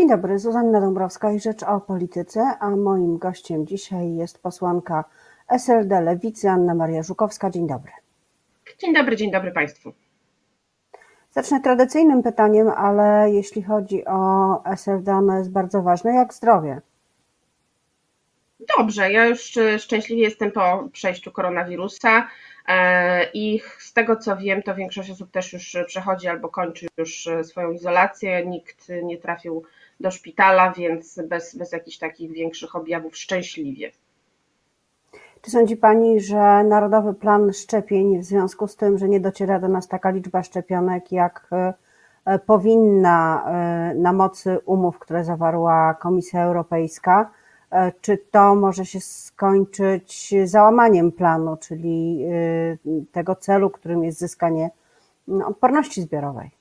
Dzień dobry, Zuzanna Dąbrowska i Rzecz o Polityce, a moim gościem dzisiaj jest posłanka SLD Lewicy Anna Maria Żukowska. Dzień dobry. Dzień dobry, dzień dobry Państwu. Zacznę tradycyjnym pytaniem, ale jeśli chodzi o SLD, ono jest bardzo ważne. Jak zdrowie? Dobrze, ja już szczęśliwie jestem po przejściu koronawirusa e, i z tego co wiem, to większość osób też już przechodzi albo kończy już swoją izolację. Nikt nie trafił do szpitala, więc bez, bez jakichś takich większych objawów szczęśliwie. Czy sądzi Pani, że Narodowy Plan Szczepień w związku z tym, że nie dociera do nas taka liczba szczepionek, jak e, powinna e, na mocy umów, które zawarła Komisja Europejska, e, czy to może się skończyć załamaniem planu, czyli tego celu, którym jest zyskanie no, odporności zbiorowej?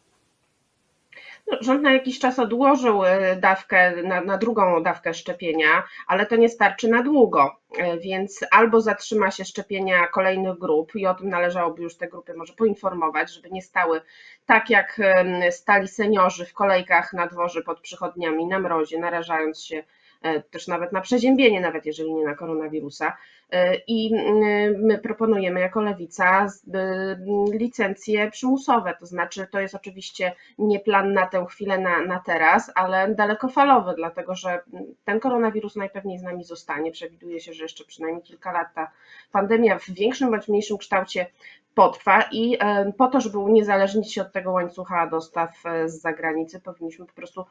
Rząd na jakiś czas odłożył e, dawkę, na, na, drugą dawkę szczepienia, ale to nie starczy na długo, e, więc albo zatrzyma się szczepienia kolejnych grup i o tym należałoby już te grupy może poinformować, żeby nie stały tak jak stali seniorzy w kolejkach na dworze pod przychodniami na mrozie, narażając się E, też nawet na przeziębienie, nawet jeżeli nie na koronawirusa. E, I mm, my proponujemy jako lewica licencje przymusowe, to znaczy to jest oczywiście nie plan na tę chwilę, na, na teraz, ale dalekofalowy, dlatego że ten koronawirus najpewniej z nami zostanie. Przewiduje się, że jeszcze przynajmniej kilka lat ta pandemia w większym bądź mniejszym kształcie potrwa i e, po to, żeby uniezależnić się od tego łańcucha dostaw z zagranicy, powinniśmy po prostu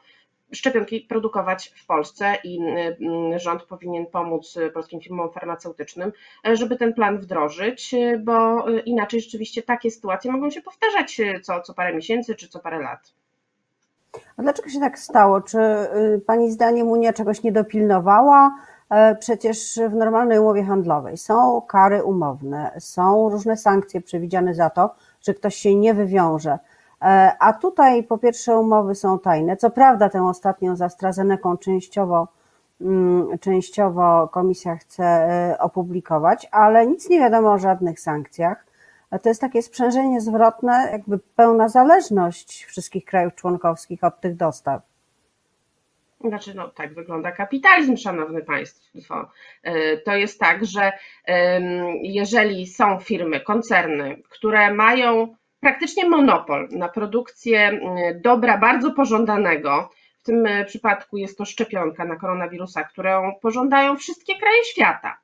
szczepionki produkować w Polsce i mm, rząd powinien pomóc polskim firmom farmaceutycznym, żeby ten plan wdrożyć, bo inaczej rzeczywiście takie sytuacje mogą się powtarzać co, co parę miesięcy czy co parę lat. A dlaczego się tak stało? Czy y, Pani zdaniem Unia czegoś nie dopilnowała? E, przecież w normalnej umowie handlowej są kary umowne, są różne sankcje przewidziane za to, że ktoś się nie wywiąże. E, a tutaj po pierwsze umowy są tajne. Co prawda tę ostatnią z AstraZeneką częściowo, częściowo komisja chce e, opublikować, ale nic nie wiadomo o żadnych sankcjach. To jest takie sprzężenie zwrotne, jakby pełna zależność wszystkich krajów członkowskich od tych dostaw. Znaczy, no tak wygląda kapitalizm, szanowny państwo. E, to jest tak, że jeżeli są firmy, koncerny, które mają praktycznie monopol na produkcję mm, dobra bardzo pożądanego. W tym e, przypadku jest to szczepionka na koronawirusa, którą pożądają wszystkie kraje świata.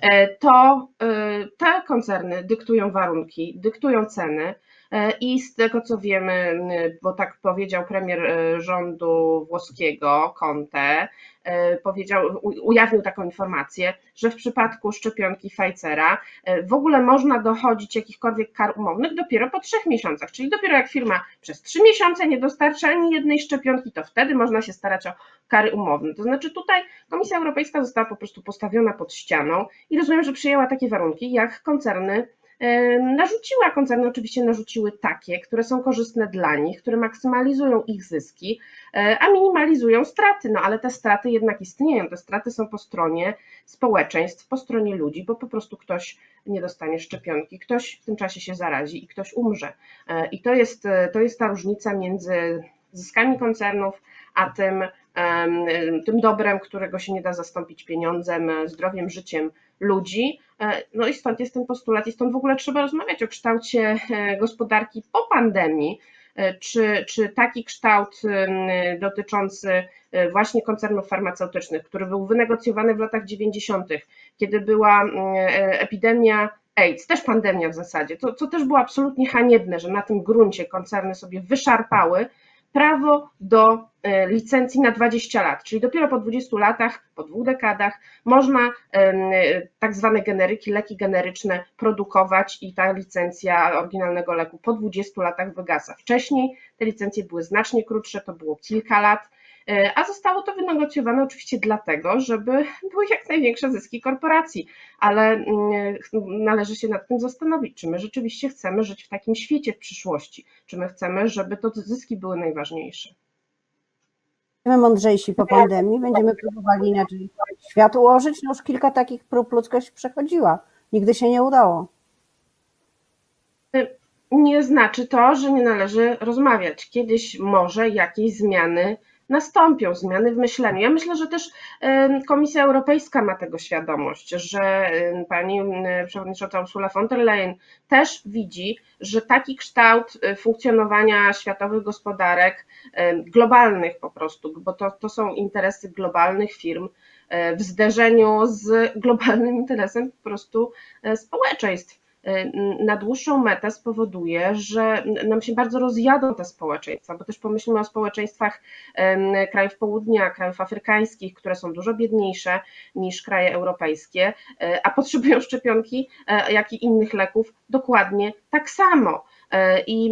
E, to e, te koncerny dyktują warunki, dyktują ceny, i z tego co wiemy, bo tak powiedział premier rządu włoskiego, Conte, E, powiedział, ujawnił taką informację, że w przypadku szczepionki Pfizera e, w ogóle można dochodzić jakichkolwiek kar umownych dopiero po trzech miesiącach, czyli dopiero jak firma przez trzy miesiące nie dostarcza ani jednej szczepionki, to wtedy można się starać o kary umowne. To znaczy tutaj Komisja Europejska została po prostu postawiona pod ścianą i rozumiem, że przyjęła takie warunki, jak koncerny Narzuciła, koncerny oczywiście narzuciły takie, które są korzystne dla nich, które maksymalizują ich zyski, e, a minimalizują straty. No ale te straty jednak istnieją. Te straty są po stronie społeczeństw, po stronie ludzi, bo po prostu ktoś nie dostanie szczepionki, ktoś w tym czasie się zarazi i ktoś umrze. E, I to jest, to jest ta różnica między zyskami koncernów, a tym, tym dobrem, którego się nie da zastąpić pieniądzem, zdrowiem, życiem ludzi. E, no i stąd jest ten postulat i stąd w ogóle trzeba rozmawiać o kształcie e, gospodarki po pandemii, e, czy, czy taki kształt dotyczący właśnie koncernów farmaceutycznych, który był wynegocjowany w latach 90., kiedy była epidemia AIDS, też pandemia w zasadzie, to, co też było absolutnie haniebne, że na tym gruncie koncerny sobie wyszarpały prawo do e, licencji na 20 lat, czyli dopiero po 20 latach, po dwóch dekadach można tak zwane generyki, leki generyczne produkować i ta licencja oryginalnego leku po 20 latach wygasa. Wcześniej te licencje były znacznie krótsze, to było kilka lat, a zostało to wynegocjowane oczywiście dlatego, żeby były jak największe zyski korporacji, ale mm, należy się nad tym zastanowić, czy my rzeczywiście chcemy żyć w takim świecie w przyszłości, czy my chcemy, żeby to zyski były najważniejsze. Będziemy mądrzejsi po pandemii, będziemy próbowali inaczej świat ułożyć. No już kilka takich prób ludzkość przechodziła. Nigdy się nie udało. E, nie znaczy to, że nie należy rozmawiać. Kiedyś może jakieś zmiany nastąpią zmiany w myśleniu. Ja myślę, że też Komisja Europejska ma tego świadomość, że pani przewodnicząca Ursula von der Leyen też widzi, że taki kształt y, funkcjonowania światowych gospodarek, globalnych po prostu, bo to, to są interesy globalnych firm, e, w zderzeniu z globalnym interesem po prostu e, społeczeństw na dłuższą metę spowoduje, że nam się bardzo rozjadą te społeczeństwa, bo też pomyślmy o społeczeństwach krajów południa, krajów afrykańskich, które są dużo biedniejsze niż kraje europejskie, y, a potrzebują szczepionki, y, jak i innych leków dokładnie tak samo. I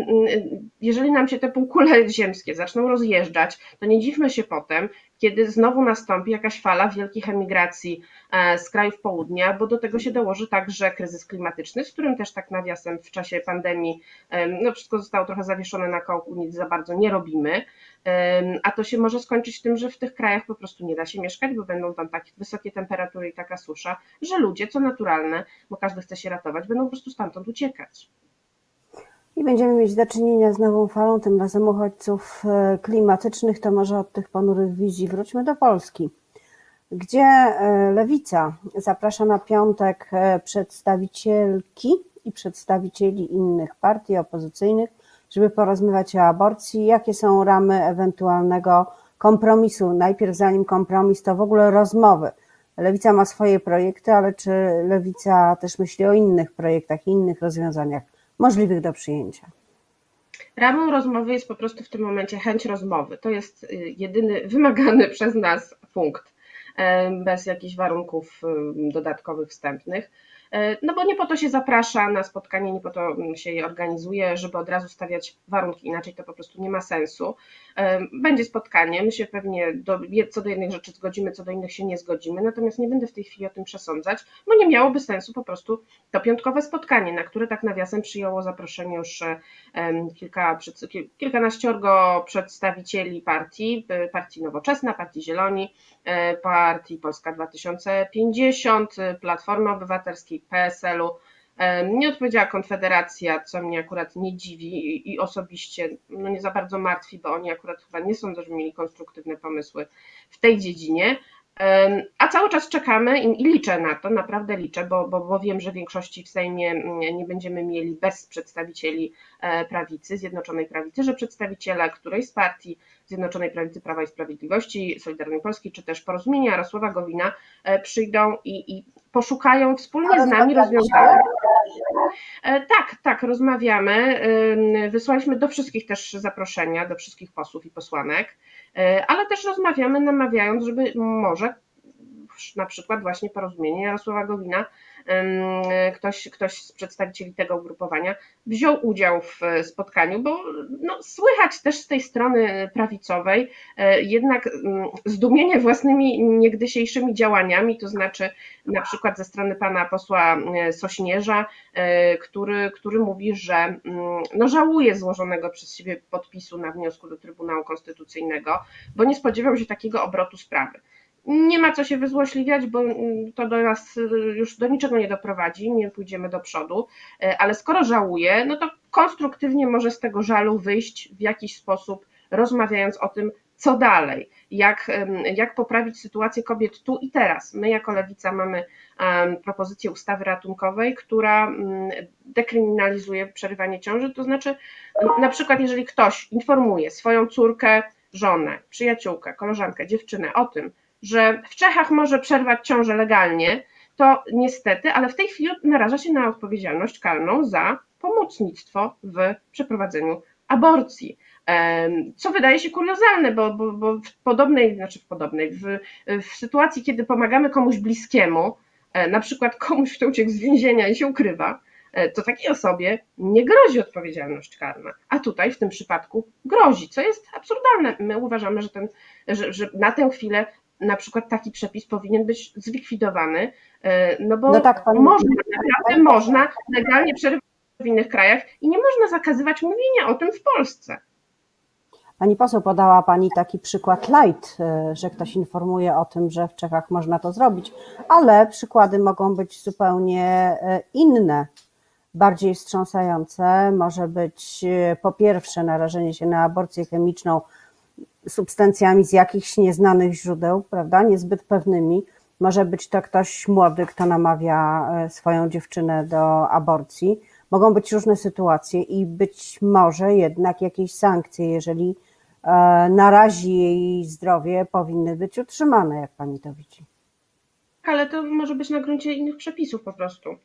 jeżeli nam się te półkule ziemskie zaczną rozjeżdżać, to nie dziwmy się potem, kiedy znowu nastąpi jakaś fala wielkich emigracji e, z krajów południa, bo do tego się dołoży także kryzys klimatyczny, z którym też tak nawiasem w czasie pandemii no wszystko zostało trochę zawieszone na kołku, nic za bardzo nie robimy, a to się może skończyć tym, że w tych krajach po prostu nie da się mieszkać, bo będą tam takie wysokie temperatury i taka susza, że ludzie, co naturalne, bo każdy chce się ratować, będą po prostu stamtąd uciekać. I będziemy mieć do czynienia z nową falą, tym razem uchodźców e, klimatycznych. To może od tych ponurych wizji wróćmy do Polski, gdzie e, Lewica zaprasza na piątek e, przedstawicielki i przedstawicieli innych partii opozycyjnych, żeby porozmawiać o aborcji. Jakie są ramy ewentualnego kompromisu? Najpierw, zanim kompromis, to w ogóle rozmowy. Lewica ma swoje projekty, ale czy Lewica też myśli o innych projektach, innych rozwiązaniach? możliwych do przyjęcia. Ramą rozmowy jest po prostu w tym momencie chęć rozmowy. To jest y, jedyny wymagany przez nas punkt, bez jakichś warunków dodatkowych, wstępnych. E, no bo nie po to się zaprasza na spotkanie, nie po to mm, się je organizuje, żeby od razu stawiać warunki, inaczej to po prostu nie ma sensu. E, będzie spotkanie, my się pewnie do, co do jednych rzeczy zgodzimy, co do innych się nie zgodzimy, natomiast nie będę w tej chwili o tym przesądzać, bo nie miałoby sensu po prostu to piątkowe spotkanie, na które tak nawiasem przyjęło zaproszenie już e, kilka, kilkanaściorgo przedstawicieli partii, partii Nowoczesna, partii Zieloni, partii Polska 2050, Platformy Obywatelskiej, PSL-u. Nie odpowiedziała Konfederacja, co mnie akurat nie dziwi i osobiście no nie za bardzo martwi, bo oni akurat chyba nie sądzą, że mieli konstruktywne pomysły w tej dziedzinie. A cały czas czekamy i, liczę na to, naprawdę liczę, bo, bo, bo wiem, że większości w Sejmie mm, nie będziemy mieli bez przedstawicieli e, prawicy, Zjednoczonej Prawicy, że przedstawiciele którejś z partii Zjednoczonej Prawicy Prawa i Sprawiedliwości, Solidarnej Polski, czy też Porozumienia Jarosława Gowina e, przyjdą i, i poszukają wspólnie z nami rozwiązania. E, tak, tak, rozmawiamy. Wysłaliśmy do wszystkich też zaproszenia, do wszystkich posłów i posłanek, e, ale też rozmawiamy, namawiając, żeby może na przykład właśnie porozumienie Jarosława Gowina ktoś, ktoś z przedstawicieli tego ugrupowania wziął udział w spotkaniu, bo no, słychać też z tej strony prawicowej e, jednak mm, zdumienie własnymi niegdysiejszymi działaniami, to znaczy na przykład ze strony pana posła e, Sośnierza, e, który, który mówi, że mm, no, żałuje złożonego przez siebie podpisu na wniosku do Trybunału Konstytucyjnego, bo nie spodziewał się takiego obrotu sprawy. Nie ma co się wyzłośliwiać, bo mm, to do nas y, już do niczego nie doprowadzi, nie pójdziemy do przodu, y, ale skoro żałuje, no to konstruktywnie może z tego żalu wyjść w jakiś sposób, rozmawiając o tym, co dalej, jak, jak poprawić sytuację kobiet tu i teraz. My jako Lewica mamy propozycję ustawy ratunkowej, która mm, dekryminalizuje przerywanie ciąży, to znaczy na przykład jeżeli ktoś informuje swoją córkę, żonę, przyjaciółkę, koleżankę, dziewczynę o tym, że w Czechach może przerwać ciążę legalnie, to niestety, ale w tej chwili naraża się na odpowiedzialność karną za pomocnictwo w przeprowadzeniu aborcji. Co wydaje się kuriozalne, bo, bo, bo w podobnej, znaczy w podobnej, w, w sytuacji, kiedy pomagamy komuś bliskiemu, e, na przykład komuś, kto uciekł z więzienia i się ukrywa, e, to takiej osobie nie grozi odpowiedzialność karna, a tutaj w tym przypadku grozi, co jest absurdalne. My uważamy, że, ten, że, że na tę chwilę na przykład taki przepis powinien być zlikwidowany, e, no bo no tak, pani... można, naprawdę można legalnie przerywać w innych krajach i nie można zakazywać mówienia o tym w Polsce. Pani poseł podała Pani taki przykład light, e, że ktoś informuje o tym, że w Czechach można to zrobić, ale przykłady mogą być zupełnie e, inne, bardziej wstrząsające. Może być po pierwsze narażenie się na aborcję chemiczną substancjami z jakichś nieznanych źródeł, prawda, niezbyt pewnymi. Może być to ktoś młody, kto namawia e, swoją dziewczynę do aborcji. Mogą być różne sytuacje i być może jednak jakieś sankcje, jeżeli e, narazi jej zdrowie, powinny być utrzymane, jak pani to widzi ale to może być na gruncie innych przepisów po prostu.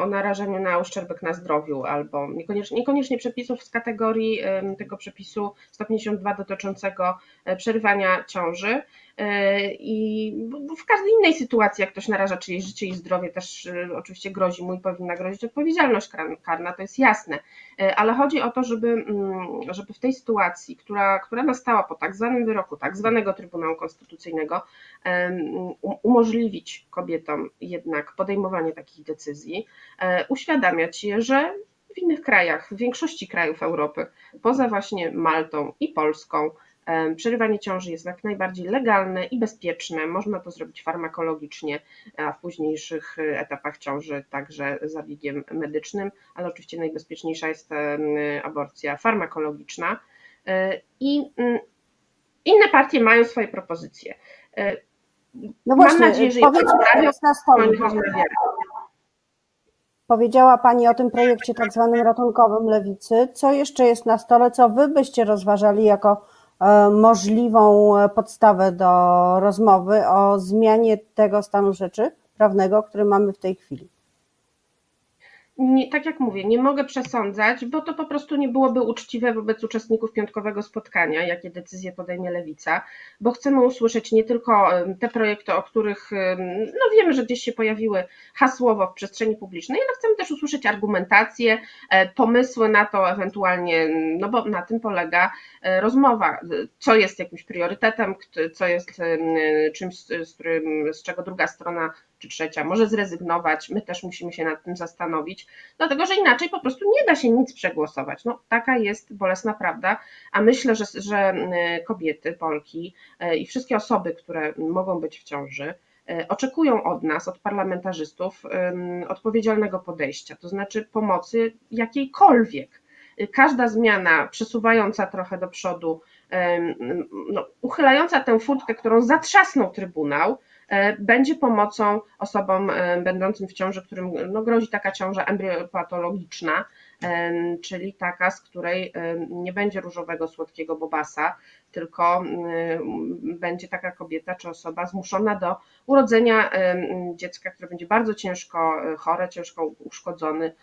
O narażeniu na uszczerbek na zdrowiu, albo niekoniecznie, niekoniecznie przepisów z kategorii tego przepisu 152 dotyczącego e, przerywania ciąży, I w każdej innej sytuacji, jak ktoś naraża czyjeś życie i zdrowie, też e, oczywiście grozi mu i powinna grozić odpowiedzialność karna, to jest jasne. E, ale chodzi o to, żeby, mm, żeby w tej sytuacji, która, która nastała po tak zwanym wyroku, tak zwanego Trybunału Konstytucyjnego, umożliwić kobietom jednak podejmowanie takich decyzji, uświadamiać je, że w innych krajach, w większości krajów Europy, poza właśnie Maltą i Polską, Przerywanie ciąży jest jak najbardziej legalne i bezpieczne. Można to zrobić farmakologicznie, a w późniejszych e, etapach ciąży także zabiegiem medycznym, ale oczywiście najbezpieczniejsza jest aborcja farmakologiczna. E, I mm, inne partie mają swoje propozycje. E, no właśnie, Mam nadzieję, że je przedstawią, na stole. Powiedziała Pani o tym projekcie tak zwanym ratunkowym lewicy. Co jeszcze jest na stole, co Wy byście rozważali jako E, możliwą podstawę do rozmowy o zmianie tego stanu rzeczy prawnego, który mamy w tej chwili nie, tak jak mówię, nie mogę przesądzać, bo to po prostu nie byłoby uczciwe wobec uczestników piątkowego spotkania, jakie decyzje podejmie lewica, bo chcemy usłyszeć nie tylko te projekty, o których no wiemy, że gdzieś się pojawiły hasłowo w przestrzeni publicznej, ale chcemy też usłyszeć argumentacje, e, pomysły na to ewentualnie, no bo na tym polega e, rozmowa, co jest jakimś priorytetem, co jest czymś, z, z czego druga strona czy trzecia może zrezygnować, my też musimy się nad tym zastanowić, dlatego że inaczej po prostu nie da się nic przegłosować. No, taka jest bolesna prawda, a myślę, że, że kobiety, Polki e, i wszystkie osoby, które mogą być w ciąży, e, oczekują od nas, od parlamentarzystów, odpowiedzialnego podejścia, to znaczy pomocy jakiejkolwiek. Każda zmiana przesuwająca trochę do przodu, no, uchylająca tę furtkę, którą zatrzasnął Trybunał, E, będzie pomocą osobom e, będącym w ciąży, którym no, grozi taka ciąża embriopatologiczna, e, czyli taka, z której nie będzie różowego, słodkiego bobasa, tylko będzie taka kobieta czy osoba zmuszona do urodzenia dziecka, które będzie bardzo ciężko chore, ciężko uszkodzony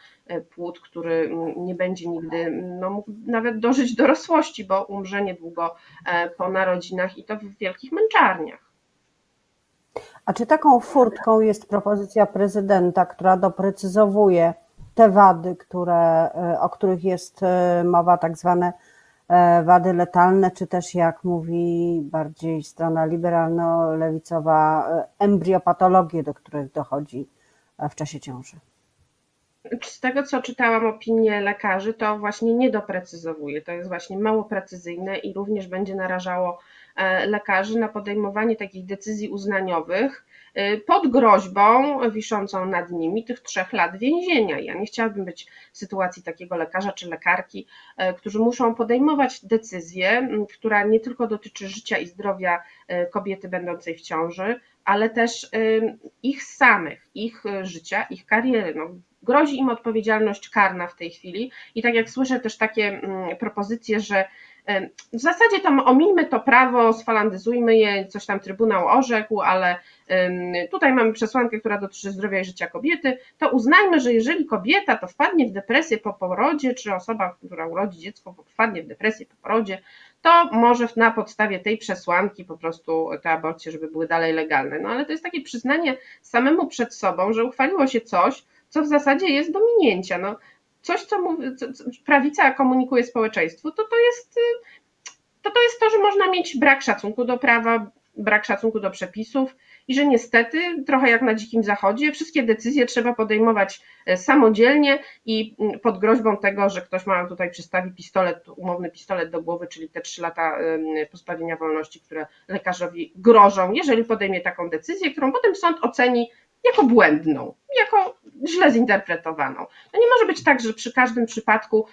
płód, który nie będzie nigdy no, mógł nawet dożyć dorosłości, bo umrze niedługo po narodzinach i to w wielkich męczarniach. A czy taką furtką jest propozycja prezydenta, która doprecyzowuje te wady, które, e, o których jest e, mowa, tak zwane e, wady letalne, czy też jak mówi bardziej strona liberalno-lewicowa, embriopatologie, do których dochodzi w czasie ciąży? Z tego, co czytałam opinie lekarzy, to właśnie nie doprecyzowuje. To jest właśnie mało precyzyjne i również będzie narażało lekarzy na podejmowanie takich decyzji uznaniowych e, pod groźbą wiszącą nad nimi tych trzech lat więzienia. Ja nie chciałabym być w sytuacji takiego lekarza czy lekarki, e, którzy muszą podejmować decyzję, która nie tylko dotyczy życia i zdrowia kobiety będącej w ciąży, ale też ich samych, ich życia, ich kariery. No, grozi im odpowiedzialność karna w tej chwili i tak jak słyszę też takie propozycje, że w zasadzie tam omińmy to prawo, sfalandyzujmy je, coś tam Trybunał orzekł, ale tutaj mamy przesłankę, która dotyczy zdrowia i życia kobiety, to uznajmy, że jeżeli kobieta to wpadnie w depresję po porodzie, czy osoba, która urodzi dziecko, wpadnie w depresję po porodzie, to może na podstawie tej przesłanki po prostu te aborcje, żeby były dalej legalne. No ale to jest takie przyznanie samemu przed sobą, że uchwaliło się coś, co w zasadzie jest do minięcia. No, coś, co, mówi, co, co prawica komunikuje społeczeństwu, to to jest, y, to to jest to, że można mieć brak szacunku do prawa, brak szacunku do przepisów i że niestety, trochę jak na dzikim zachodzie, wszystkie decyzje trzeba podejmować e, samodzielnie i mm, pod groźbą tego, że ktoś ma tutaj przystawi pistolet, umowny pistolet do głowy, czyli te trzy lata pozbawienia wolności, które lekarzowi grożą, jeżeli podejmie taką decyzję, którą potem sąd oceni jako błędną. Jako źle zinterpretowaną. No nie może być tak, że przy każdym przypadku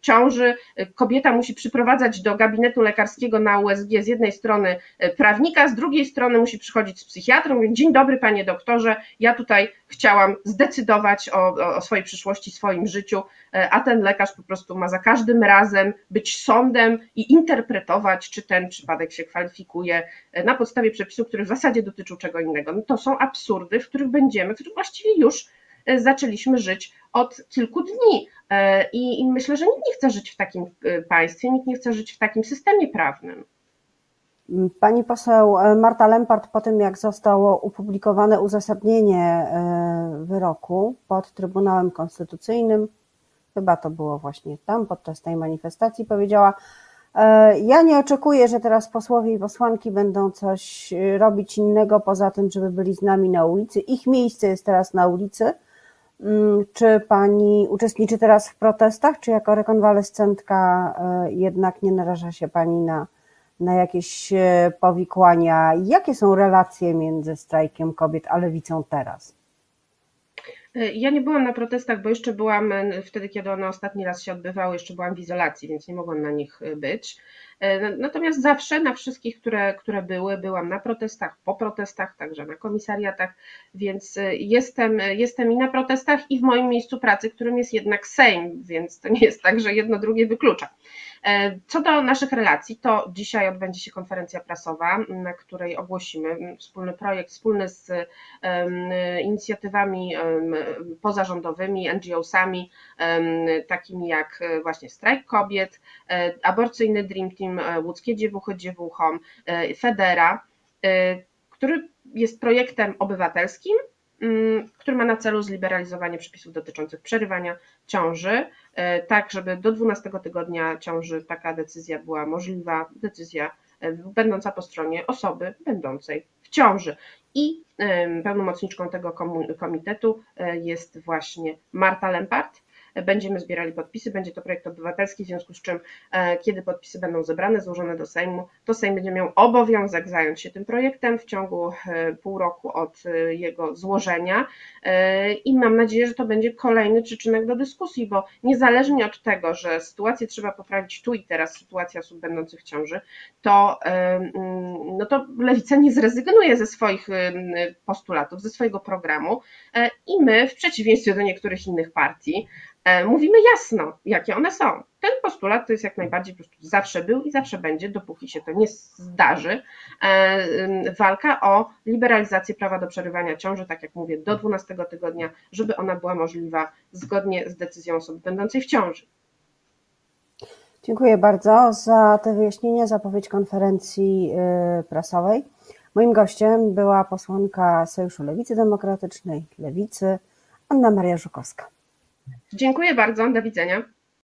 ciąży kobieta musi przyprowadzać do gabinetu lekarskiego na USG z jednej strony e, prawnika, z drugiej strony musi przychodzić z psychiatrą, mówić, dzień dobry panie doktorze, ja tutaj chciałam zdecydować o, o swojej przyszłości, swoim życiu, e, a ten lekarz po prostu ma za każdym razem być sądem i interpretować, czy ten przypadek się kwalifikuje e, na podstawie przepisów, które w zasadzie dotyczą czego innego. No to są absurdy, w których będziemy, w których właściwie już e, zaczęliśmy żyć od kilku dni. I, I myślę, że nikt nie chce żyć w takim państwie, nikt nie chce żyć w takim systemie prawnym. Pani poseł e, Marta Lempart po tym, jak zostało upublikowane uzasadnienie e, wyroku pod Trybunałem Konstytucyjnym, chyba to było właśnie tam, podczas tej manifestacji, powiedziała, e, ja nie oczekuję, że teraz posłowie i posłanki będą coś robić innego poza tym, żeby byli z nami na ulicy. Ich miejsce jest teraz na ulicy. Mm, czy pani uczestniczy teraz w protestach, czy jako rekonwalescentka jednak nie naraża się pani na na jakieś e, powikłania. Jakie są relacje między strajkiem kobiet a lewicą teraz? E, ja nie byłam na protestach, bo jeszcze byłam wtedy, kiedy one ostatni raz się odbywały, jeszcze byłam w izolacji, więc nie mogłam na nich e, być. Natomiast zawsze na wszystkich, które, które były, byłam na protestach, po protestach, także na komisariatach, więc jestem, jestem i na protestach, i w moim miejscu pracy, którym jest jednak Sejm, więc to nie jest tak, że jedno drugie wyklucza. E, co do naszych relacji, to dzisiaj odbędzie się konferencja prasowa, na której ogłosimy wspólny projekt, wspólny z inicjatywami pozarządowymi, NGO-sami, takimi jak właśnie Strajk Kobiet, e, Aborcyjny Dream Team, e, Łódzkie Dziewuchy Dziewuchom, Federa, który jest projektem obywatelskim, który ma na celu zliberalizowanie przepisów dotyczących przerywania ciąży, e, tak żeby do 12 tygodnia ciąży taka decyzja była możliwa, decyzja e, będąca po stronie osoby będącej w ciąży. I pełnomocniczką tego komitetu e, jest właśnie Marta Lempart, będziemy zbierali podpisy, będzie to projekt obywatelski, w związku z czym e, kiedy podpisy będą zebrane, złożone do Sejmu, to Sejm będzie miał obowiązek zająć się tym projektem w ciągu e, pół roku od e, jego złożenia. I mam nadzieję, że to będzie kolejny przyczynek do dyskusji, bo niezależnie od tego, że sytuację trzeba poprawić tu i teraz, sytuacja osób będących w ciąży, to, no to Lewica nie zrezygnuje ze swoich postulatów, ze swojego programu. I my, w przeciwieństwie do niektórych innych partii, mówimy jasno, jakie one są. Ten postulat to jest jak najbardziej po prostu zawsze był i zawsze będzie, dopóki się to nie zdarzy. E, walka o liberalizację prawa do przerywania ciąży, tak jak mówię, do 12 tygodnia, żeby ona była możliwa zgodnie z decyzją osoby będącej w ciąży. Dziękuję bardzo za te wyjaśnienia, zapowiedź konferencji y, prasowej. Moim gościem była posłanka Sojuszu Lewicy Demokratycznej, Lewicy, Anna Maria Żukowska. Dziękuję bardzo, do widzenia.